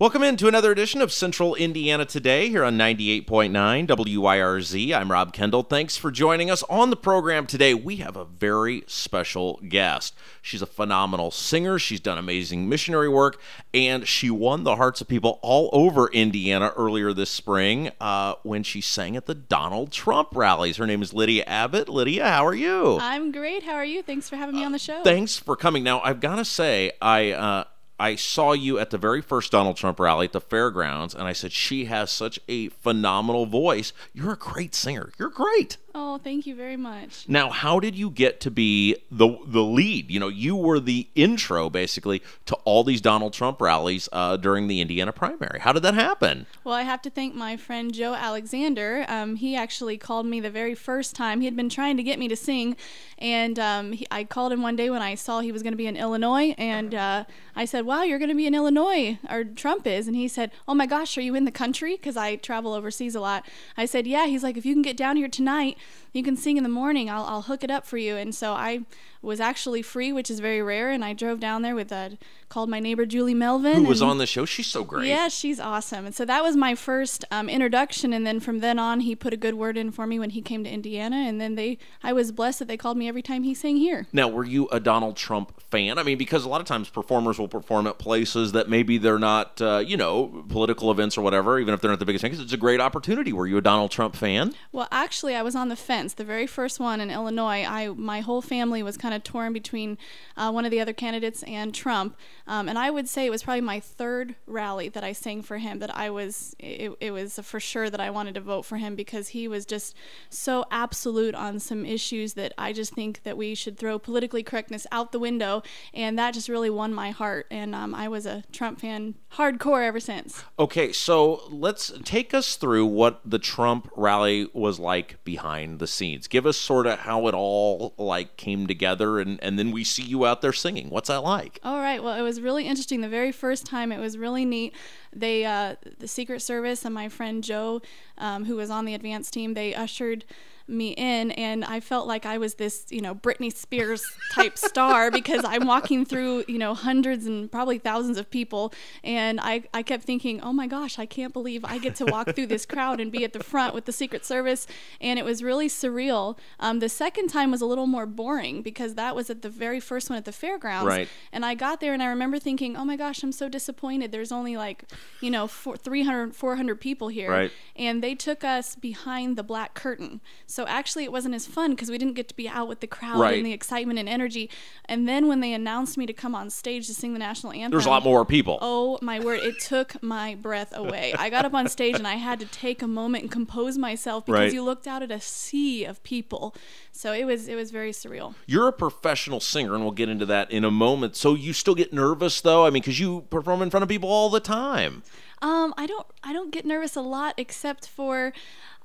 Welcome into another edition of Central Indiana Today here on 98.9 WYRZ. I'm Rob Kendall. Thanks for joining us on the program today. We have a very special guest. She's a phenomenal singer. She's done amazing missionary work, and she won the hearts of people all over Indiana earlier this spring uh, when she sang at the Donald Trump rallies. Her name is Lydia Abbott. Lydia, how are you? I'm great. How are you? Thanks for having me on the show. Thanks for coming. Now, I've got to say, I. Uh, I saw you at the very first Donald Trump rally at the fairgrounds, and I said, She has such a phenomenal voice. You're a great singer. You're great. Oh, thank you very much. Now, how did you get to be the the lead? You know, you were the intro basically to all these Donald Trump rallies uh, during the Indiana primary. How did that happen? Well, I have to thank my friend Joe Alexander. Um, he actually called me the very first time. He had been trying to get me to sing, and um, he, I called him one day when I saw he was going to be in Illinois, and uh, I said, "Wow, you're going to be in Illinois, or Trump is," and he said, "Oh my gosh, are you in the country?" Because I travel overseas a lot. I said, "Yeah." He's like, "If you can get down here tonight." You can sing in the morning. I'll, I'll hook it up for you. And so I was actually free, which is very rare. And I drove down there with a called my neighbor Julie Melvin, who was on the show. She's so great. Yeah, she's awesome. And so that was my first um, introduction. And then from then on, he put a good word in for me when he came to Indiana. And then they, I was blessed that they called me every time he sang here. Now, were you a Donald Trump fan? I mean, because a lot of times performers will perform at places that maybe they're not, uh, you know, political events or whatever, even if they're not the biggest fan, because it's a great opportunity. Were you a Donald Trump fan? Well, actually, I was on the fence. The very first one in Illinois, I my whole family was kind of torn between uh, one of the other candidates and Trump, um, and I would say it was probably my third rally that I sang for him that I was it, it was for sure that I wanted to vote for him because he was just so absolute on some issues that I just think that we should throw politically correctness out the window, and that just really won my heart, and um, I was a Trump fan hardcore ever since. Okay, so let's take us through what the Trump rally was like behind the scenes. Give us sort of how it all like came together, and and then we see you out there singing. What's that like? All right. Well, it was really interesting. The very first time, it was really neat. They, uh, the Secret Service, and my friend Joe, um, who was on the advance team, they ushered me in and I felt like I was this, you know, Britney Spears type star because I'm walking through, you know, hundreds and probably thousands of people and I, I kept thinking, oh my gosh, I can't believe I get to walk through this crowd and be at the front with the Secret Service and it was really surreal. Um, the second time was a little more boring because that was at the very first one at the fairgrounds Right. and I got there and I remember thinking, oh my gosh, I'm so disappointed. There's only like, you know, four, 300, 400 people here. Right. And they took us behind the black curtain. So actually, it wasn't as fun because we didn't get to be out with the crowd Right. and the excitement and energy. And then when they announced me to come on stage to sing the national anthem, There's a lot more people. Oh my word, it took my breath away. I got up on stage and I had to take a moment and compose myself because Right. you looked out at a sea of people. So it was it was very surreal. You're a professional singer, and we'll get into that in a moment. So you still get nervous, though? I mean, because you perform in front of people all the time. Um, I don't I don't get nervous a lot except for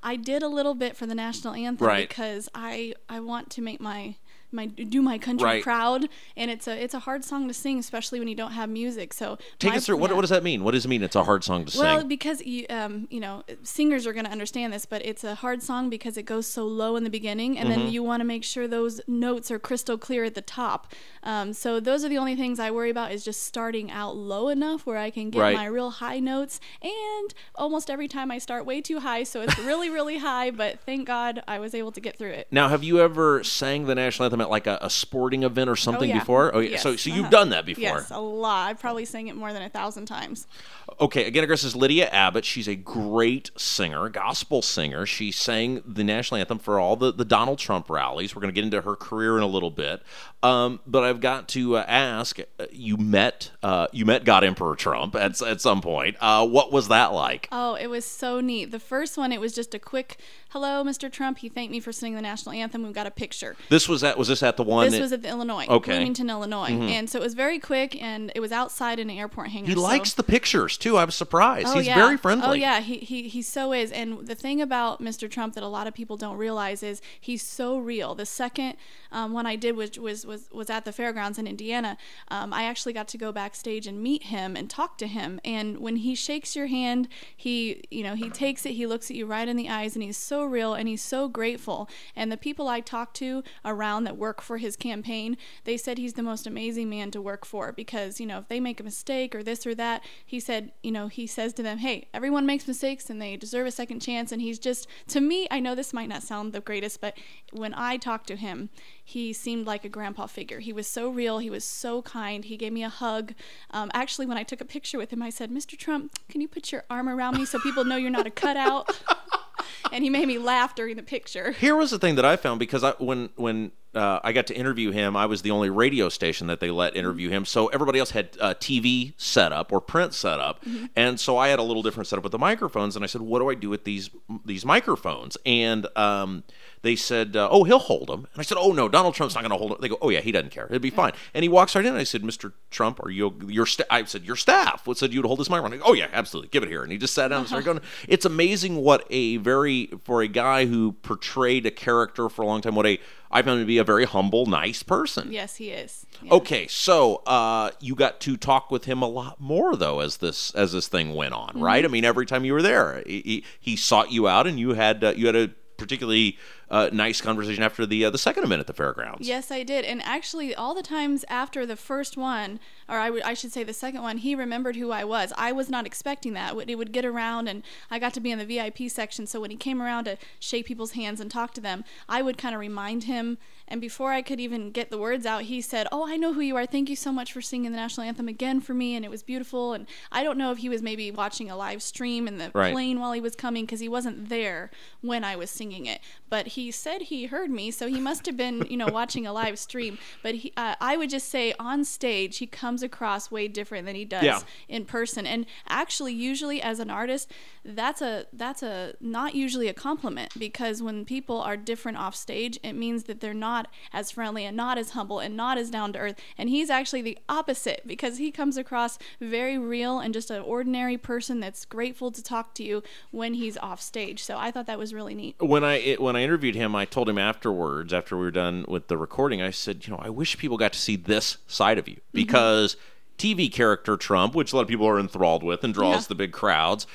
I did a little bit for the national anthem Right. because I I want to make my my do my country Right. proud and it's a it's a hard song to sing especially when you don't have music. So Take my- us through. What, yeah. what does that mean? What does it mean? It's a hard song to sing? Well, because you, um, you know, singers are going to understand this, but it's a hard song because it goes so low in the beginning, and Mm-hmm. then you want to make sure those notes are crystal clear at the top. Um, so those are the only things I worry about is just starting out low enough where I can get Right. my real high notes. And almost every time I start way too high, so it's really, really high. But thank God I was able to get through it. Now, have you ever sang the national anthem at like a, a sporting event or something yeah. before? Oh, yeah. Yes, So, so you've uh-huh. done that before. Yes, a lot. I've probably sang it more than a thousand times. Okay, again, guest is Lydia Abbott. She's a great singer, gospel singer. She sang the national anthem for all the, the Donald Trump rallies. We're going to get into her career in a little bit, um, but I've got to uh, ask: uh, you met uh, you met God Emperor Trump at at some point. Uh, what was that like? Oh, it was so neat. The first one, it was just a quick "Hello, Mr. Trump." He thanked me for singing the national anthem. We got a picture. This was at was this at the one? This that- was at the Illinois, Okay. Mm-hmm. Bloomington, Illinois, and so it was very quick, and it was outside in an airport hangar. he so- likes the pictures too. I was surprised. Oh, He's yeah. very friendly. Oh yeah, he, he he so is. And the thing about Mr. Trump that a lot of people don't realize is he's so real. The second um, one I did was was was, was at the fairgrounds in Indiana. Um, I actually got to go backstage and meet him and talk to him. And when he shakes your hand, he you know he takes it. He looks at you right in the eyes, and he's so real and he's so grateful. And the people I talked to around that work for his campaign, they said he's the most amazing man to work for because you know if they make a mistake or this or that, he said you know he says to them, hey, everyone makes mistakes and they deserve a second chance. And he's just to me, I know this might not sound the greatest, but when I talked to him, he seemed like a grandpa figure. He was so real. He was so kind. He gave me a hug. Um, actually, when I took a picture with him, I said, Mr. Trump, can you put your arm around me so people know you're not a cutout? and he made me laugh during the picture. Here was the thing that I found because I when when uh, I got to interview him, I was the only radio station that they let interview him. So everybody else had uh, TV set up or print set up, and so I had a little different setup with the microphones. And I said, "What do I do with these these microphones?" And um, they said, uh, "Oh, he'll hold them." And I said, "Oh no, Donald Trump's not going to hold them." They go, "Oh yeah, he doesn't care. It'd be fine." And he walks right in. And I said, "Mr. Trump, are you your?" I said, "Your staff." What said you to hold this microphone? Goes, "Oh yeah, absolutely. Give it here." And he just sat down and started going. It's amazing what a very for a guy who portrayed a character for a long time. What a I found him to be a very humble, nice person. Yes, he is. Yeah. Okay, so uh, you got to talk with him a lot more though as this as this thing went on, right? Mm-hmm. I mean, every time you were there, he, he, he sought you out, and you had uh, you had a particularly uh, nice conversation after the uh, the second event at the fairgrounds. Yes, I did. And actually, all the times after the first one, or I should say the second one, he remembered who I was. I was not expecting that. It would get around, and I got to be in the VIP section. So when he came around to shake people's hands and talk to them, I would kind of remind him. And before I could even get the words out, he said, Oh, I know who you are. Thank you so much for singing the national anthem again for me. And it was beautiful. And I don't know if he was maybe watching a live stream in the Right. plane while he was coming because he wasn't there when I was singing it. But he said he heard me, so he must have been, you know, watching a live stream. But he, uh, I would just say on stage, he comes across way different than he does Yeah. in person. And actually, usually as an artist, that's a that's a not usually a compliment because when people are different off stage, it means that they're not as friendly and not as humble and not as down to earth. And he's actually the opposite because he comes across very real and just an ordinary person that's grateful to talk to you when he's off stage. So I thought that was really neat. When I it, when I interviewed him, I told him afterwards, after we were done with the recording, I said, you know, I wish people got to see this side of you Mm-hmm. because TV character Trump, which a lot of people are enthralled with and draws Yeah. the big crowds,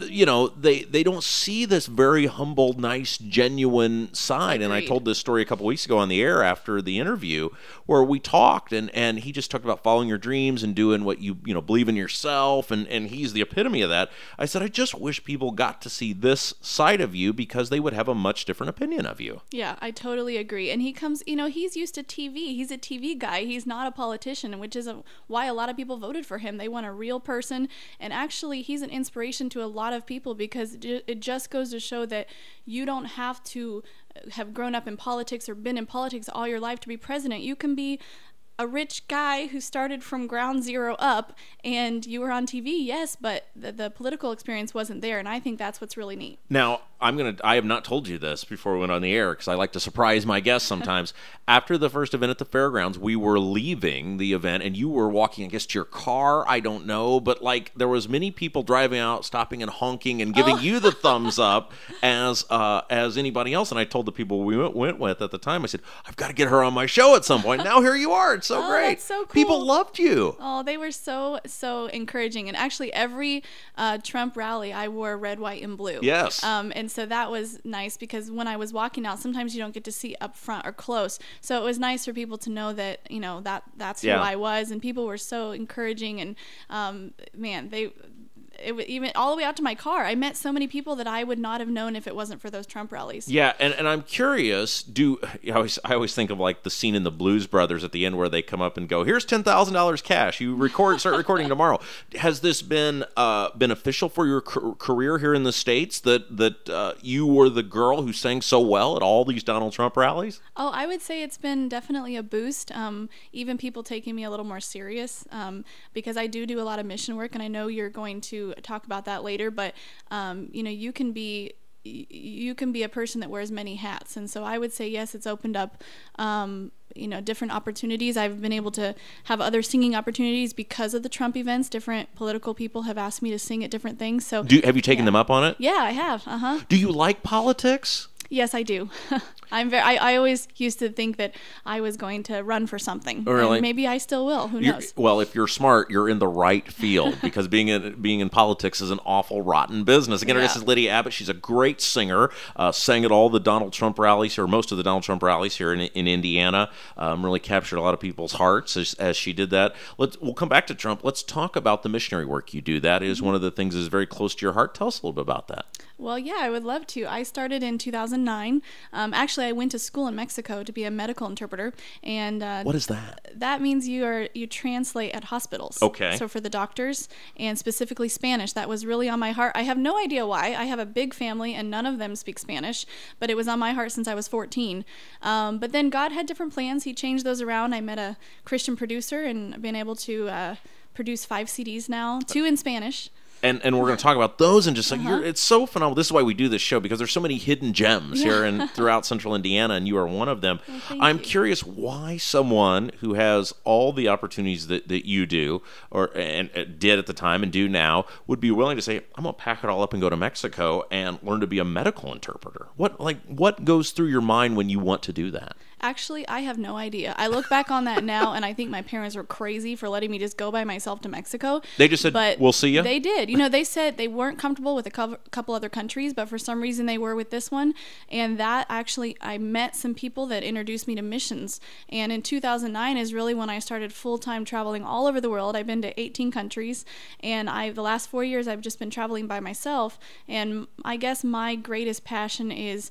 you know, they they don't see this very humble, nice, genuine side. And I told this story a couple weeks ago on the air after the interview where we talked and and he just talked about following your dreams and doing what you you know believe in yourself and and he's the epitome of that. I said I just wish people got to see this side of you because they would have a much different opinion of you. Yeah, I totally agree. And he comes, you know, he's used to TV. He's a TV guy. He's not a politician, which is a, why a lot of people voted for him. They want a real person. And actually, he's an inspiration to a lot of people because it just goes to show that you don't have to have grown up in politics or been in politics all your life to be president. You can be a rich guy who started from ground zero up and you were on TV, yes, but the, the political experience wasn't there. And I think that's what's really neat. Now, I'm going to I have not told you this before we went on the air cuz I like to surprise my guests sometimes. After the first event at the fairgrounds, we were leaving the event and you were walking I guess to your car, I don't know, but like there was many people driving out, stopping and honking and giving you the thumbs up as uh as anybody else and I told the people we went, went with at the time I said, "I've got to get her on my show at some point." Now here you are. It's so Oh, great. so People loved you. Oh, they were so so encouraging, and actually every uh, Trump rally, I wore red, white, and blue. Yes. Um, and so that was nice because when I was walking out, sometimes you don't get to see up front or close. So it was nice for people to know that you know that that's Yeah. who I was, and people were so encouraging, and um, man, they. It was even all the way out to my car. I met so many people that I would not have known if it wasn't for those Trump rallies. Yeah, and, and I'm curious. Do I always I always think of like the scene in the Blues Brothers at the end where they come up and go, "Here's ten thousand dollars cash. You record start recording tomorrow." Has this been uh, beneficial for your ca- career here in the states that that uh, you were the girl who sang so well at all these Donald Trump rallies? Oh, I would say it's been definitely a boost. Um, even people taking me a little more serious um, because I do do a lot of mission work, and I know you're going to talk about that later. But um, you know, you can be you can be a person that wears many hats, and so I would say yes, it's opened up. Um, you know, different opportunities. I've been able to have other singing opportunities because of the Trump events. Different political people have asked me to sing at different things. So, Do have you taken Yeah. them up on it? yeah, I have. Uh huh. Do you like politics? Yes, I do. I'm very. I, I always used to think that I was going to run for something. Oh, really? And maybe I still will. Who You're- knows? well, if you're smart, you're in the right field because being in being in politics is an awful rotten business. Again, this Yeah. is Lydia Abbott. She's a great singer. Uh, sang at all the Donald Trump rallies, or most of the Donald Trump rallies here in, in Indiana. Um, really captured a lot of people's hearts as, as she did that. Let's we'll come back to Trump. Let's talk about the missionary work you do. That is Mm-hmm. one of the things that is very close to your heart. Tell us a little bit about that. Well, yeah, I would love to. I started in 2009. Um, actually, I went to school in Mexico to be a medical interpreter, and uh, What is that? that means you are you translate at hospitals. Okay. So for the doctors and specifically Spanish, that was really on my heart. I have no idea why. I have a big family and none of them speak Spanish, but it was on my heart since I was 14. Um, but then God had different plans. He changed those around. I met a Christian producer and been able to uh, produce five CDs now, two in Spanish. And and we're going to talk about those and just like Uh-huh. you're, it's so phenomenal. This is why we do this show because there's so many hidden gems here and throughout Central Indiana, and you are one of them. thank I'm you. curious why someone who has all the opportunities that, that you do or and uh, did at the time and do now would be willing to say, "I'm going to pack it all up and go to Mexico and learn to be a medical interpreter." What like what goes through your mind when you want to do that? Actually, I have no idea. I look back on that now, and I think my parents were crazy for letting me just go by myself to Mexico. They just said, but "We'll see ya." They did. You know, they said they weren't comfortable with a couple other countries, but for some reason they were with this one. And that actually, I met some people that introduced me to missions. And in 2009 is really when I started full time traveling all over the world. I've been to 18 countries, and I the last four years I've just been traveling by myself. And I guess my greatest passion is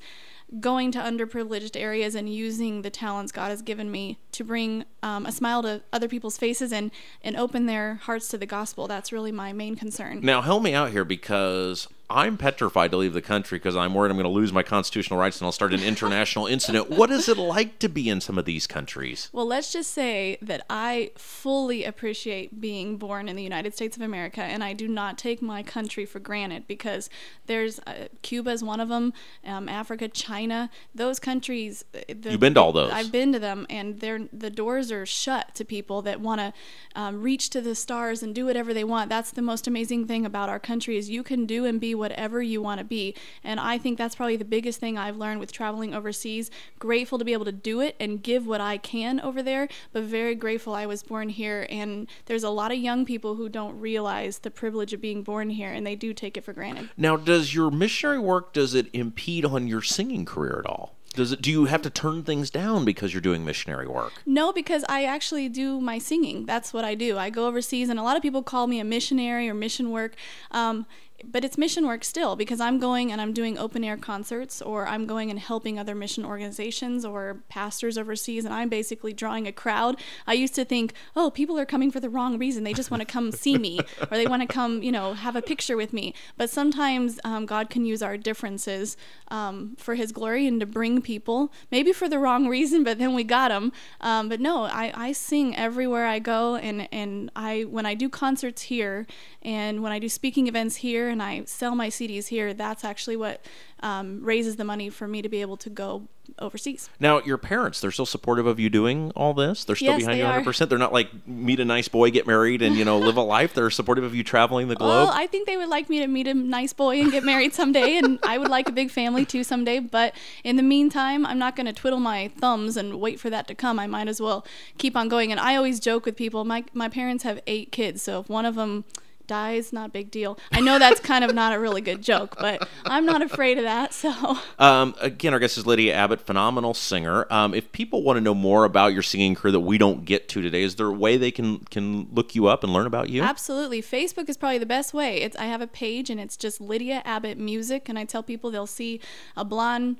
going to underprivileged areas and using the talents God has given me to bring um, a smile to other people's faces and, and open their hearts to the gospel. That's really my main concern. Now, help me out here because I'm petrified to leave the country because I'm worried I'm going to lose my constitutional rights and I'll start an international incident. What is it like to be in some of these countries? Well, let's just say that I fully appreciate being born in the United States of America, and I do not take my country for granted because there's uh, Cuba is one of them, um, Africa, China, those countries. uh, The, You've been to all those. I've been to them, and they're the doors are shut to people that want to um, reach to the stars and do whatever they want. That's the most amazing thing about our country is you can do and be whatever you want to be. And I think that's probably the biggest thing I've learned with traveling overseas. Grateful to be able to do it and give what I can over there, but very grateful I was born here. And there's a lot of young people who don't realize the privilege of being born here, and they do take it for granted. Now, does your missionary work does it impede on your singing career at all? Does it? Do you have to turn things down because you're doing missionary work? No, because I actually do my singing. That's what I do. I go overseas, and a lot of people call me a missionary or mission work. Um, but it's mission work still because I'm going and I'm doing open air concerts or I'm going and helping other mission organizations or pastors overseas and I'm basically drawing a crowd. I used to think, oh, people are coming for the wrong reason. They just want to come see me or they want to come, you know, have a picture with me. But sometimes um, God can use our differences um, for His glory and to bring people, maybe for the wrong reason, but then we got them. Um, but no, I, I sing everywhere I go and, and I when I do concerts here and when I do speaking events here and I sell my CDs here, that's actually what um, raises the money for me to be able to go overseas. Now, your parents, they're still supportive of you doing all this? They're still Yes, behind they you 100%? They're not like, meet a nice boy, get married, and, you know, live a life? They're supportive of you traveling the globe? Well, I think they would like me to meet a nice boy and get married someday, and I would like a big family too someday. But in the meantime, I'm not going to twiddle my thumbs and wait for that to come. I might as well keep on going. And I always joke with people. My my parents have eight kids, so if one of them dies, not a big deal. I know that's kind of not a really good joke, but I'm not afraid of that. So Um, again, our guest is Lydia Abbott, phenomenal singer. Um, if people want to know more about your singing career that we don't get to today, is there a way they can can look you up and learn about you? Absolutely. Facebook is probably the best way. It's I have a page and it's just Lydia Abbott Music and I tell people they'll see a blonde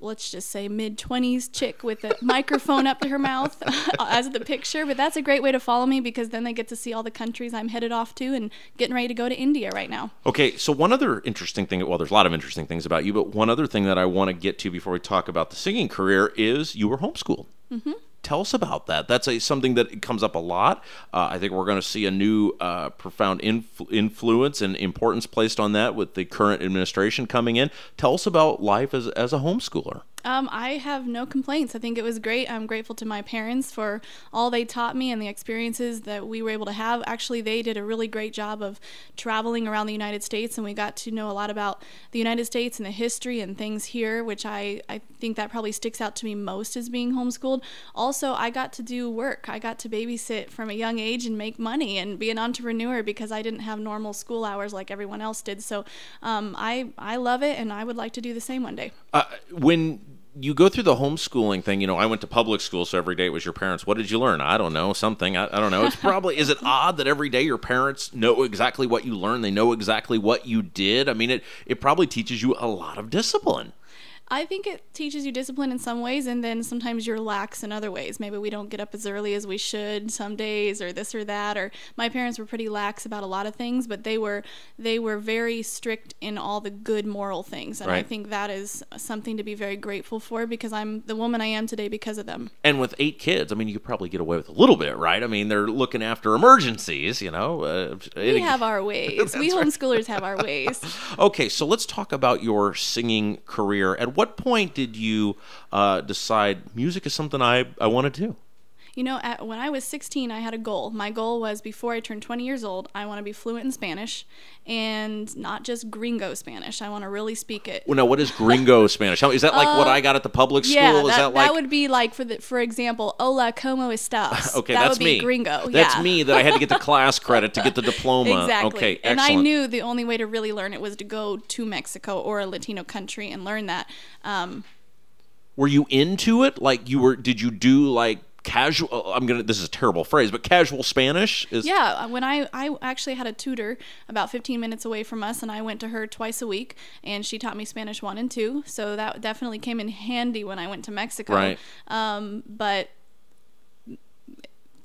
let's just say mid 20s chick with a microphone up to her mouth as the picture but that's a great way to follow me because then they get to see all the countries i'm headed off to and getting ready to go to india right now Okay, so one other interesting thing, well, there's a lot of interesting things about you, but one other thing that I want to get to before we talk about the singing career is you were homeschooled. Mm-hmm. Tell us about that. That's a, something that comes up a lot. Uh, I think we're going to see a new uh, profound influ- influence and importance placed on that with the current administration coming in. Tell us about life as, as a homeschooler. Um, I have no complaints. I think it was great. I'm grateful to my parents for all they taught me and the experiences that we were able to have. Actually, they did a really great job of traveling around the United States, and we got to know a lot about the United States and the history and things here, which I, I think that probably sticks out to me most as being homeschooled. Also, I got to do work. I got to babysit from a young age and make money and be an entrepreneur because I didn't have normal school hours like everyone else did. So um, I, I love it, and I would like to do the same one day. Uh, when you go through the homeschooling thing, you know, I went to public school, so every day it was your parents. What did you learn? I don't know, something. I, I don't know. It's probably, is it odd that every day your parents know exactly what you learned? They know exactly what you did? I mean, it, it probably teaches you a lot of discipline. I think it teaches you discipline in some ways, and then sometimes you're lax in other ways. Maybe we don't get up as early as we should some days, or this or that. Or my parents were pretty lax about a lot of things, but they were they were very strict in all the good moral things, and I think that is something to be very grateful for because I'm the woman I am today because of them. And with eight kids, I mean, you could probably get away with a little bit, right? I mean, they're looking after emergencies, you know. Uh, We have our ways. we homeschoolers have our ways. Okay, so let's talk about your singing career. At what point did you uh, decide music is something I, I want to do? You know, at, when I was 16, I had a goal. My goal was before I turned 20 years old, I want to be fluent in Spanish and not just gringo Spanish. I want to really speak it. Well, now, what is gringo Spanish? How- Is that like what I got at the public school? Uh, Yeah, is that, that like would be like for the for example, hola, como estás? okay? that that's would be me. gringo. That's yeah. me. That I had to get the class credit to get the diploma. Exactly. Okay, excellent. and. I knew the only way to really learn it was to go to Mexico or a Latino country and learn that. Um, Were you into it? Like you were? Did you do like casual? I'm gonna. This is a terrible phrase, but casual Spanish is. Yeah, uh, when I I actually had a tutor about 15 minutes away from us, and I went to her twice a week, and she taught me Spanish one and two. So that definitely came in handy when I went to Mexico. Right. Um, but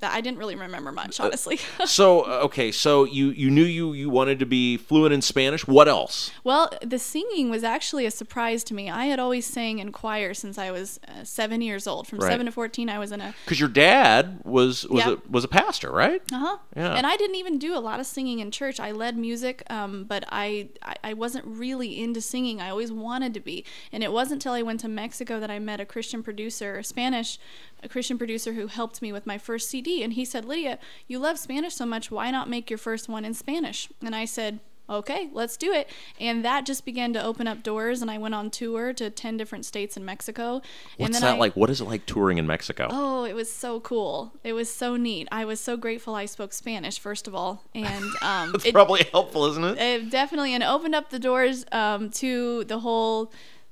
that I didn't really remember much, honestly. So uh, okay, so you you knew you you wanted to be fluent in Spanish. What else? Well, the singing was actually a surprise to me. I had always sang in choir since I was uh, seven years old. From Right. seven to fourteen, I was in a Because your dad was was Yeah. a was a pastor, right? Uh huh. Yeah. And I didn't even do a lot of singing in church. I led music, um, but I, I I wasn't really into singing. I always wanted to be, and it wasn't until I went to Mexico that I met a Christian producer, a Spanish, a Christian producer who helped me with my first CD. And he said, Lydia, you love Spanish so much. Why not make your first one in Spanish? And I said. okay, let's do it. And that just began to open up doors. And I went on tour to 10 different states in Mexico. and What's that I, like? What is it like touring in Mexico? Oh, it was so cool. It was so neat. I was so grateful I spoke Spanish, first of all. And um, it's it, probably helpful, isn't it? it definitely and opened up the doors um, to the whole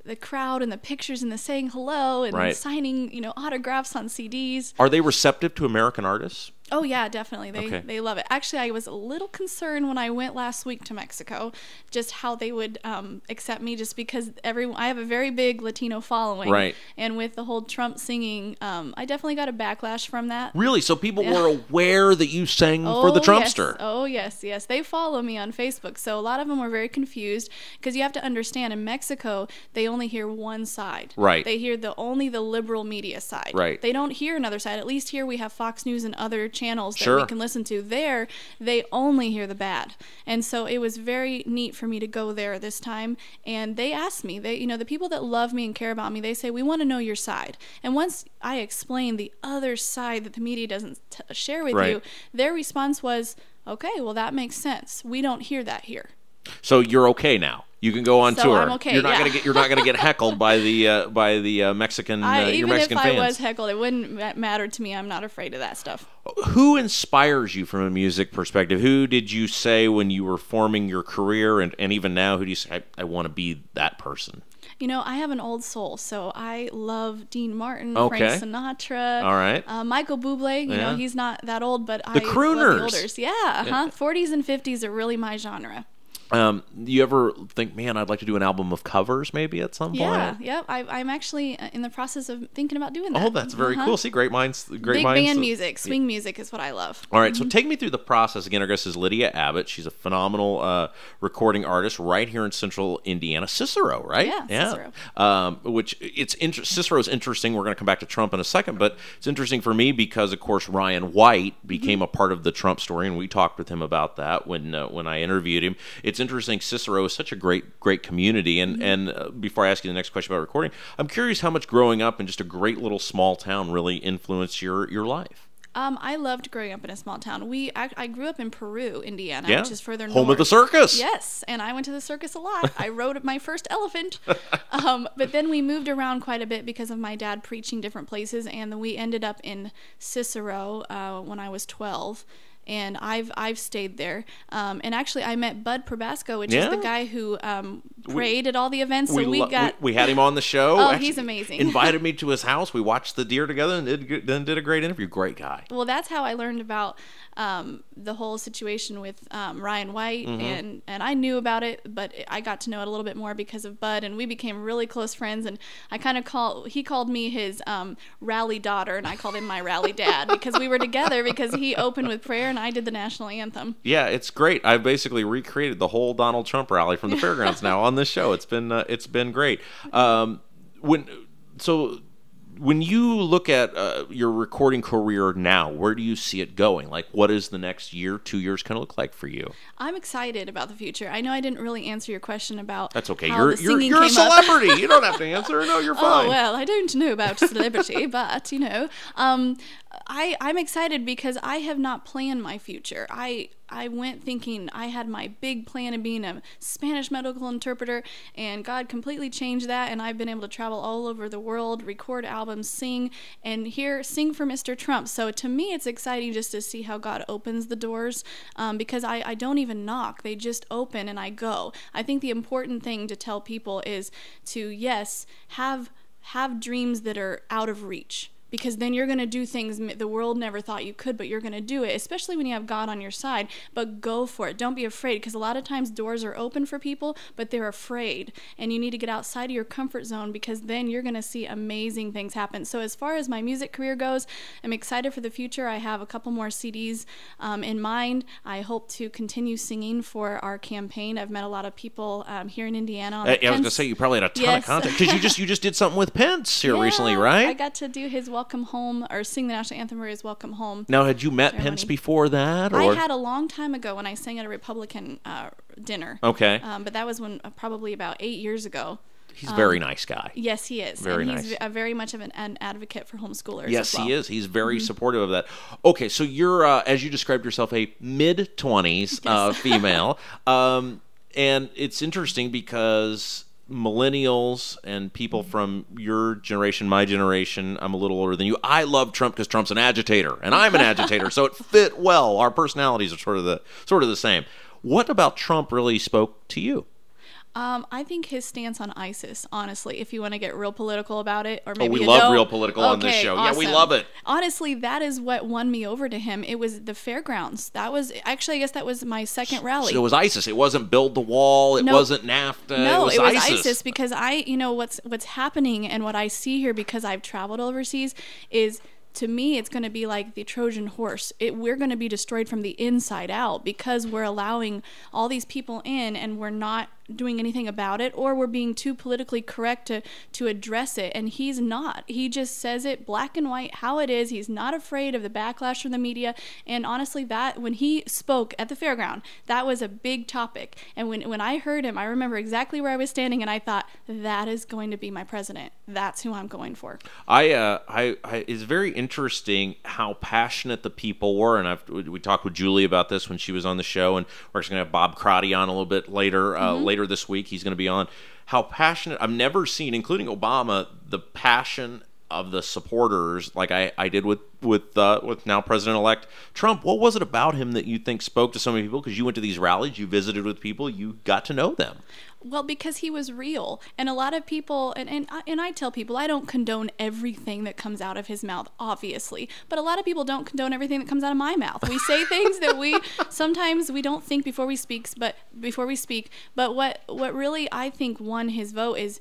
the crowd and the pictures and the saying hello and Right. signing you know autographs on CDs. Are they receptive to American artists? Oh yeah, definitely. They Okay. they love it. Actually, I was a little concerned when I went last week to Mexico, just how they would um, accept me, just because everyone. I have a very big Latino following, Right. And with the whole Trump singing, um, I definitely got a backlash from that. Really? So people were aware that you sang for the Oh, Trumpster. Yes. Oh yes, yes. They follow me on Facebook, so a lot of them were very confused because you have to understand in Mexico they only hear one side. Right. They hear the only the liberal media side. Right. They don't hear another side. At least here we have Fox News and other channels that Sure. we can listen to. There they only hear the bad, and so it was very neat for me to go there this time. And they asked me, they you know the people that love me and care about me, they say we want to know your side. And once I explained the other side that the media doesn't t- share with Right. you, their response was, "Okay, well that makes sense. We don't hear that here." So you're okay now. You can go on So tour. Okay, You're not yeah. gonna get. You're not gonna get heckled by the uh, by the uh, Mexican. Uh, I, your even if. I was heckled, it wouldn't matter to me. I'm not afraid of that stuff. Who inspires you from a music perspective? Who did you say when you were forming your career, and, and even now, who do you say I, I want to be that person? You know, I have an old soul, so I love Dean Martin, Okay. Frank Sinatra. All right. Uh, Michael Bublé, you Yeah. know, he's not that old, but I crooners. love the olders. Yeah, uh-huh. 40s and 50s are really my genre. Um, you ever think, man, I'd like to do an album of covers, maybe at some point? Yeah, point? yep. I, I'm actually uh, in the process of thinking about doing that. Oh, that's very Uh-huh. cool. See, great minds, great Big minds. band music, swing music is what I love. All right, so take me through the process again. Our guest is Lydia Abbott. She's a phenomenal uh, recording artist right here in Central Indiana. Cicero, right? Yeah, Cicero. Um, which it's inter- Cicero's interesting. We're going to come back to Trump in a second, but it's interesting for me because, of course, Ryan White became a part of the Trump story, and we talked with him about that when uh, when I interviewed him. It's interesting. Cicero is such a great great community, and and uh, before I ask you the next question about recording, I'm curious how much growing up in just a great little small town really influenced your your life. Um, I loved growing up in a small town. We I, I grew up in Peru, Indiana, Yeah, which is further north. home of the circus. Yes, and I went to the circus a lot. I rode my first elephant. Um, but then we moved around quite a bit because of my dad preaching different places, and we ended up in Cicero uh, when I was 12. And I've I've stayed there, um, and actually I met Bud Probasco, which Yeah? is the guy who um, prayed at all the events. So we, lo- got we, we had him on the show. Oh, he's amazing. invited me to his house. We watched the deer together and did, then did a great interview. Great guy. well that's how i learned about um, the whole situation with um, ryan white Mm-hmm. and and i knew about it but i got to know it a little bit more because of bud and we became really close friends and i kind of call he called me his um, rally daughter and i called him my rally dad because we were together because he opened with prayer and i did the national anthem Yeah, it's great. I've basically recreated the whole Donald Trump rally from the fairgrounds now on this show. It's been uh, it's been great. Um, when so when you look at uh, your recording career now, where do you see it going? Like, what is the next year, two years, going to look like for you? i'm excited about the future i know i didn't really answer your question about That's okay. You're you're, you're a celebrity. you don't have to answer. No, you're fine. Oh well, I don't know about celebrity, but you know, um, I I'm excited because I have not planned my future. I I went thinking I had my big plan of being a Spanish medical interpreter, and God completely changed that, and I've been able to travel all over the world, record albums, sing, and here sing for Mr. Trump. So to me, it's exciting just to see how God opens the doors, um, because I I don't even knock; they just open and I go. I think the important thing to tell people is to yes have have dreams that are out of reach because then you're going to do things the world never thought you could but you're going to do it especially when you have god on your side. But go for it. Don't be afraid because a lot of times doors are open for people but they're afraid. And you need to get outside of your comfort zone because then you're going to see amazing things happen. So as far as my music career goes i'm excited for the future. I have a couple more cds um, in mind. I hope to continue singing for our campaign. I've met a lot of people um, here in indiana on I, I was going to say you probably had a ton Yes. of content because you just you just did something with Pence here recently, right? I got to do his welcome home or sing the national anthem his welcome home. now, had you met ceremony. Pence before that, or I had a long time ago when I sang at a Republican uh, dinner. okay? Um, but that was when uh, probably about eight years ago. He's a very nice guy. Yes, he is. Very and nice. he's a very much of an, an advocate for homeschoolers. Yes, well. he is. He's very supportive of that. Okay, so you're, uh, as you described yourself, a mid twenties uh, female. Um, and it's interesting because millennials and people mm-hmm. from your generation, my generation, I'm a little older than you. I love Trump because Trump's an agitator, and I'm an agitator, so it fit well. Our personalities are sort of the sort of the same. What about Trump really spoke to you? Um, I think his stance on ISIS, honestly, if you want to get real political about it, or Oh, maybe we love don't- real political on this Okay, show. Yeah, we love it. Honestly, that is what won me over to him. It was the fairgrounds. That was actually, I guess, that was my second rally. So it was ISIS. It wasn't build the wall. It No. wasn't NAFTA. no, it was, ISIS. because I, you know, what's what's happening and what I see here because I've traveled overseas is to me it's going to be like the Trojan horse. It, we're going to be destroyed from the inside out because we're allowing all these people in and we're not doing anything about it or we're being too politically correct to to address it and he's not. He just says it black and white how it is. He's not afraid of the backlash from the media and honestly that when he spoke at the fairground, that was a big topic. And when when I heard him, I remember exactly where I was standing and I thought that is going to be my president. That's who I'm going for. I, uh, I, I, it's very interesting how passionate the people were, and I've we talked with Julie about this when she was on the show, and we're actually going to have Bob Crotty on a little bit later, uh, later this week. He's going to be on. How passionate! I've never seen, including Obama, the passion of the supporters like I, I did with with uh, with now President elect Trump. What was it about him that you think spoke to so many people? Because you went to these rallies, you visited with people, you got to know them. Well, because he was real, and a lot of people, and and I- and I tell people I don't condone everything that comes out of his mouth, obviously, but a lot of people don't condone everything that comes out of my mouth. We say things that we sometimes we don't think before we speak, but before we speak. But what what really I think won his vote is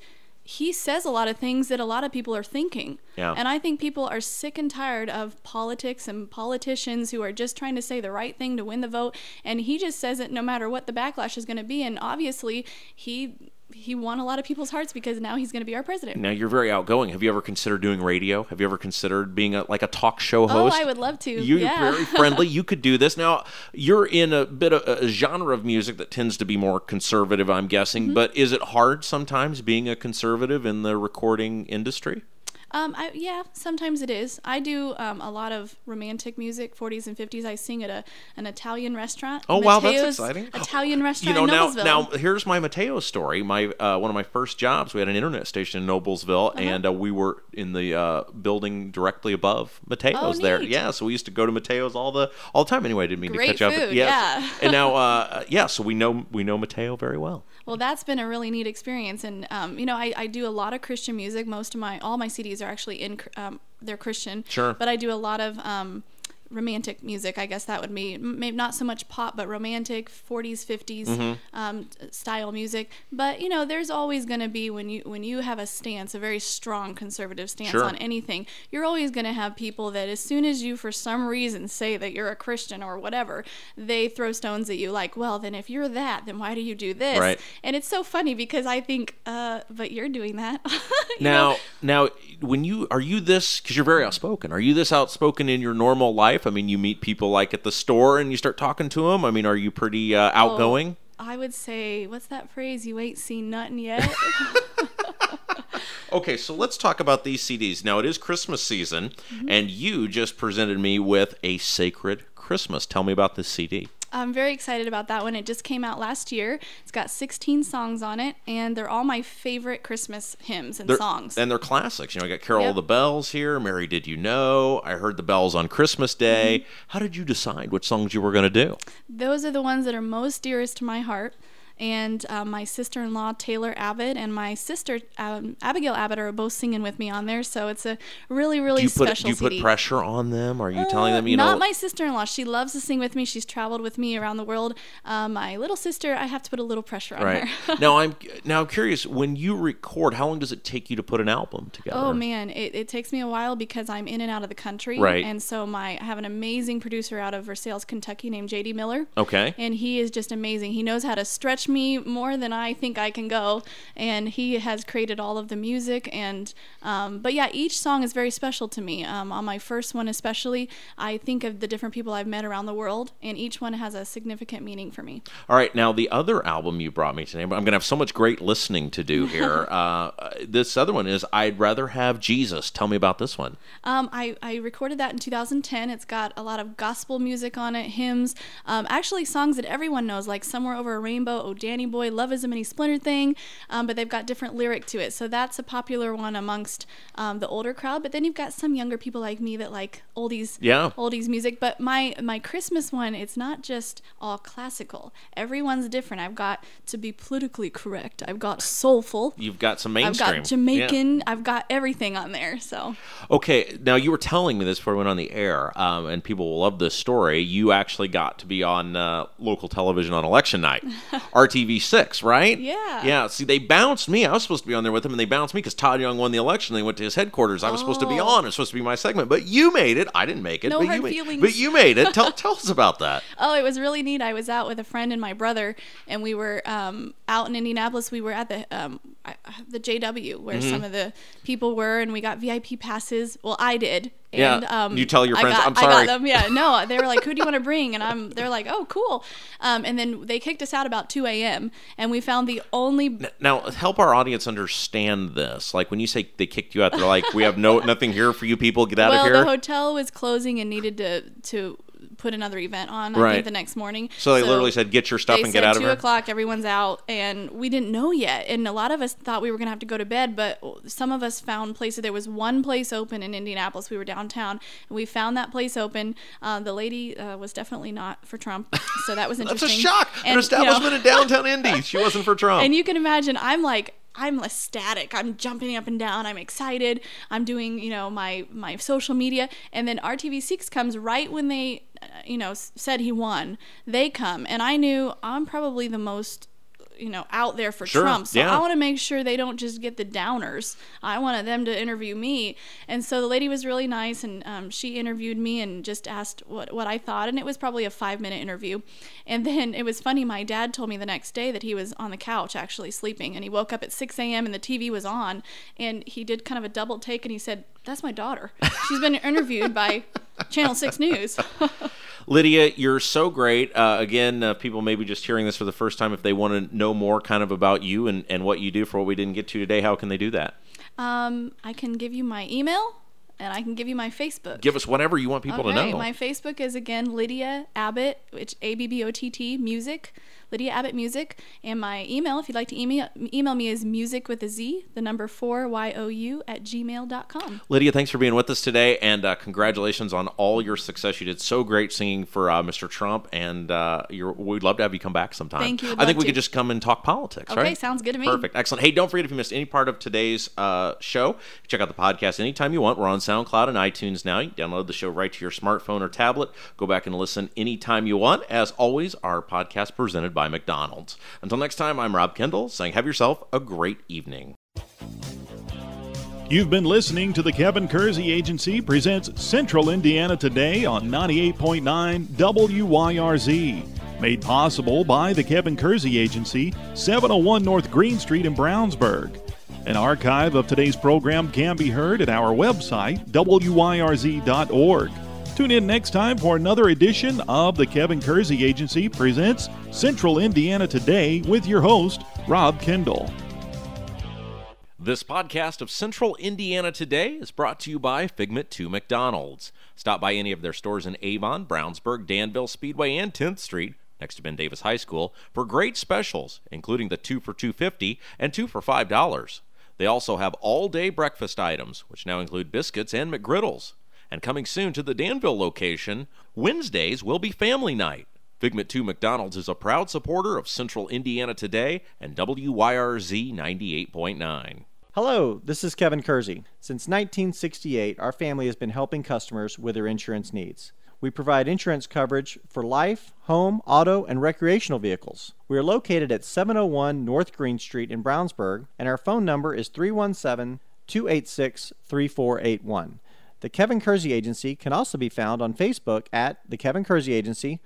he says a lot of things that a lot of people are thinking. Yeah. And I think people are sick and tired of politics and politicians who are just trying to say the right thing to win the vote. And he just says it no matter what the backlash is going to be. And obviously, he he won a lot of people's hearts because now he's going to be our president. Now you're very outgoing. Have you ever considered doing radio? Have you ever considered being a, like a talk show host? Oh. I would love to. You're yeah. very friendly. You could do this. Now, you're in a bit of a genre of music that tends to be more conservative, I'm guessing. Mm-hmm. But is it hard sometimes being a conservative in the recording industry? Um, I, yeah, sometimes it is. I do um, a lot of romantic music, 40s and 50s. I sing at a an Italian restaurant. Oh, wow, that's exciting. Italian restaurant. You know, now, now here's my Mateo story. My uh, one of my first jobs, we had an internet station in Noblesville, Uh-huh. and uh, we were in the uh, building directly above Mateo's Oh, there. Yeah, so we used to go to Mateo's all the all the time. Anyway, I didn't mean Great to catch up. food, Yes. yeah. and now, uh, yeah, so we know we know Mateo very well. Well, that's been a really neat experience, and um, you know, I, I do a lot of Christian music. Most of my all my CDs are actually in um, they're Christian. Sure. But I do a lot of um, romantic music. I guess that would be maybe not so much pop, but romantic 40s, 50s Mm-hmm. um, style music. But you know, there's always going to be when you when you have a stance, a very strong conservative stance Sure. on anything, you're always going to have people that as soon as you for some reason say that you're a Christian or whatever, they throw stones at you like, well, then if you're that, then why do you do this? Right. And it's so funny because I think, uh, but you're doing that. You know? Now, now, when you are you this because you're very outspoken? Are you this outspoken in your normal life? I mean, you meet people like at the store and you start talking to them. I mean, are you pretty uh, outgoing? I would say, what's that phrase? You ain't seen nothing yet. Okay, so let's talk about these CDs. Now, it is Christmas season, Mm-hmm. and you just presented me with a sacred Christmas. Tell me about this CD. I'm very excited about that one. It just came out last year. It's got 16 songs on it, and they're all my favorite Christmas hymns and They're- songs. And they're classics. You know, I got Carol Yep. of the Bells here, Mary Did You Know? I heard the bells on Christmas Day. Mm-hmm. How did you decide which songs you were going to do? Those are the ones that are most dearest to my heart. And uh, my sister in law, Taylor Abbott, and my sister, um, Abigail Abbott, are both singing with me on there. So it's a really, really Do you put special do you put pressure on them? Are you telling them you Uh, Not know? my sister-in-law. She loves to sing with me. She's traveled with me around the world. Uh, my little sister, I have to put a little pressure on Right her. now, I'm now I'm curious. When you record, how long does it take you to put an album together? Oh man, it, it takes me a while because I'm in and out of the country. Right. And so my I have an amazing producer out of Versailles, Kentucky named JD Miller. Okay. And he is just amazing. He knows how to stretch me more than I think I can go. And he has created all of the music and um, but yeah, each song is very special to me. Um, on my first one especially, I think of the different people I've met around the world and each one has a significant meaning for me. All right, now the other album you brought me today, I'm going to have so much great listening to do here. uh, this other one is I'd Rather Have Jesus. Tell me about this one. Um, I, I recorded that in 2010. It's got a lot of gospel music on it, hymns, um, actually songs that everyone knows, like Somewhere Over a Rainbow, Danny Boy, Love is a Many-Splendored thing, um, but they've got different lyric to it. So that's a popular one amongst um, the older crowd. But then you've got some younger people like me that like oldies, Yeah. oldies music. But my my Christmas one, it's not just all classical. Everyone's different. I've got to be politically correct. I've got soulful. You've got some mainstream. I've got Jamaican. I've got everything on there. So Okay, now you were telling me this before we went on the air, um, and people will love this story. You actually got to be on uh, local television on election night, RTV6, right? Yeah. Yeah. See, they bounced me. I was supposed to be on there with them, and they bounced me because Todd Young won the election. They went to his headquarters. I was supposed to be Oh. on. It was supposed to be my segment, but you made it. I didn't make it. No but hard you made, feelings. But you made it. Tell tell us about that. Oh, it was really neat. I was out with a friend and my brother, and we were um, out in Indianapolis. We were at the um, the JW where Mm-hmm. some of the people were, and we got VIP passes. Well, I did. Yeah. And, um, You tell your I friends, got- "I'm I sorry." got them. Yeah. No, they were like, "Who do you want to bring?" And I'm. They're like, "Oh, cool." Um, and then they kicked us out about 2 a.m. and we found the only Now, help our audience understand this. Like when you say they kicked you out, they're like, "We have no nothing here for you people. Get out well, of here." the hotel was closing and needed to to put another event on. I Right. think the next morning. so they literally said, "Get your stuff and get out of here." two o'clock, everyone's out, and we didn't know yet. And a lot of us thought we were gonna have to go to bed, but some of us found places. There was one place open in Indianapolis. We were downtown, and we found that place open. Uh, the lady uh, was definitely not for Trump, so that was interesting. That's a shock. An And, you know, establishment in downtown Indy. She wasn't for Trump. and you can imagine, I'm like, I'm ecstatic. I'm jumping up and down. I'm excited. I'm doing, you know, my my social media, and then RTV6 comes right when they, uh, you know, said he won. They come, and I knew I'm probably the most, you know, out there for Sure, Trump. So yeah. I want to make sure they don't just get the downers. I wanted them to interview me, and so the lady was really nice, and um, she interviewed me and just asked what what I thought, and it was probably a five minute interview, and then it was funny. My dad told me the next day that he was on the couch actually sleeping, and he woke up at 6 a.m. and the TV was on, and he did kind of a double take, and he said, "That's my daughter. She's been interviewed by Channel Six News." Lydia, you're so great. Uh, again, uh, people maybe just hearing this for the first time, if they want to know more kind of about you and, and what you do for what we didn't get to today, how can they do that? um, I can give you my email, and I can give you my Facebook. Give us whatever you want people to know. My Facebook is again Lydia Abbott, which A B B O T T Music, Lydia Abbott Music, and my email, if you'd like to email email me, is music with a Z, the number four Y O U at gmail.com. Lydia, thanks for being with us today, and uh, congratulations on all your success. You did so great singing for uh, Mr. Trump, and uh, you're, we'd love to have you come back sometime. Thank you, I think we could just come and talk politics, Okay, right? sounds good to me. Perfect, excellent. Hey, don't forget if you missed any part of today's uh, show, check out the podcast anytime you want. We're on SoundCloud and iTunes now. You can download the show right to your smartphone or tablet. Go back and listen anytime you want. As always, our podcast presented by McDonald's. Until next time, I'm Rob Kendall saying have yourself a great evening. You've been listening to the Kevin Kersey Agency presents Central Indiana Today on 98.9 WYRZ. Made possible by the Kevin Kersey Agency, 701 North Green Street in Brownsburg. An archive of today's program can be heard at our website, wyrz.org. Tune in next time for another edition of the Kevin Kersey Agency presents Central Indiana Today with your host, Rob Kendall. This podcast of Central Indiana Today is brought to you by Figment 2 McDonald's. Stop by any of their stores in Avon, Brownsburg, Danville, Speedway, and 10th Street, next to Ben Davis High School, for great specials, including the 2 for 250 and 2 for $5. They also have all-day breakfast items, which now include biscuits and McGriddles. And coming soon to the Danville location, Wednesdays will be family night. Figment 2 McDonald's is a proud supporter of Central Indiana Today and WYRZ 98.9. Hello, this is Kevin Kersey. Since 1968, our family has been helping customers with their insurance needs. We provide insurance coverage for life, home, auto, and recreational vehicles. We are located at 701 North Green Street in Brownsburg, and our phone number is 317 286 3481. The Kevin Kersey Agency can also be found on Facebook at The Kevin Kersey Agency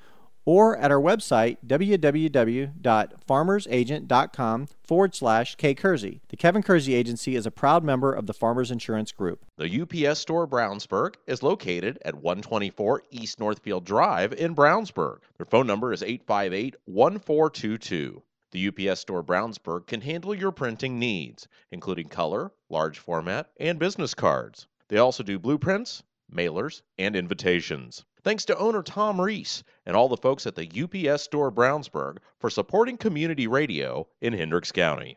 or at our website, www.farmersagent.com forward slash kkersey. The Kevin Kersey Agency is a proud member of the Farmers Insurance Group. The UPS Store Brownsburg is located at 124 East Northfield Drive in Brownsburg. Their phone number is 858 1422. The UPS Store Brownsburg can handle your printing needs, including color, large format, and business cards. They also do blueprints, mailers, and invitations. Thanks to owner Tom Reese and all the folks at the UPS store Brownsburg for supporting community radio in Hendricks County.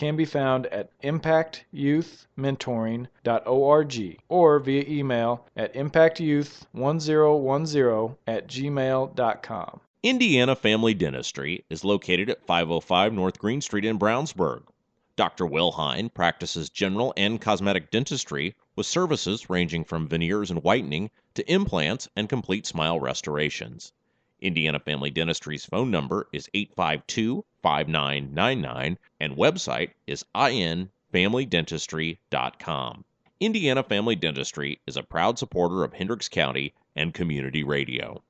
can be found at impactyouthmentoring.org or via email at impactyouth1010 at gmail.com. Indiana Family Dentistry is located at 505 North Green Street in Brownsburg. Dr. Will Hine practices general and cosmetic dentistry with services ranging from veneers and whitening to implants and complete smile restorations. Indiana Family Dentistry's phone number is 852 5999 and website is infamilydentistry.com. Indiana Family Dentistry is a proud supporter of Hendricks County and community radio.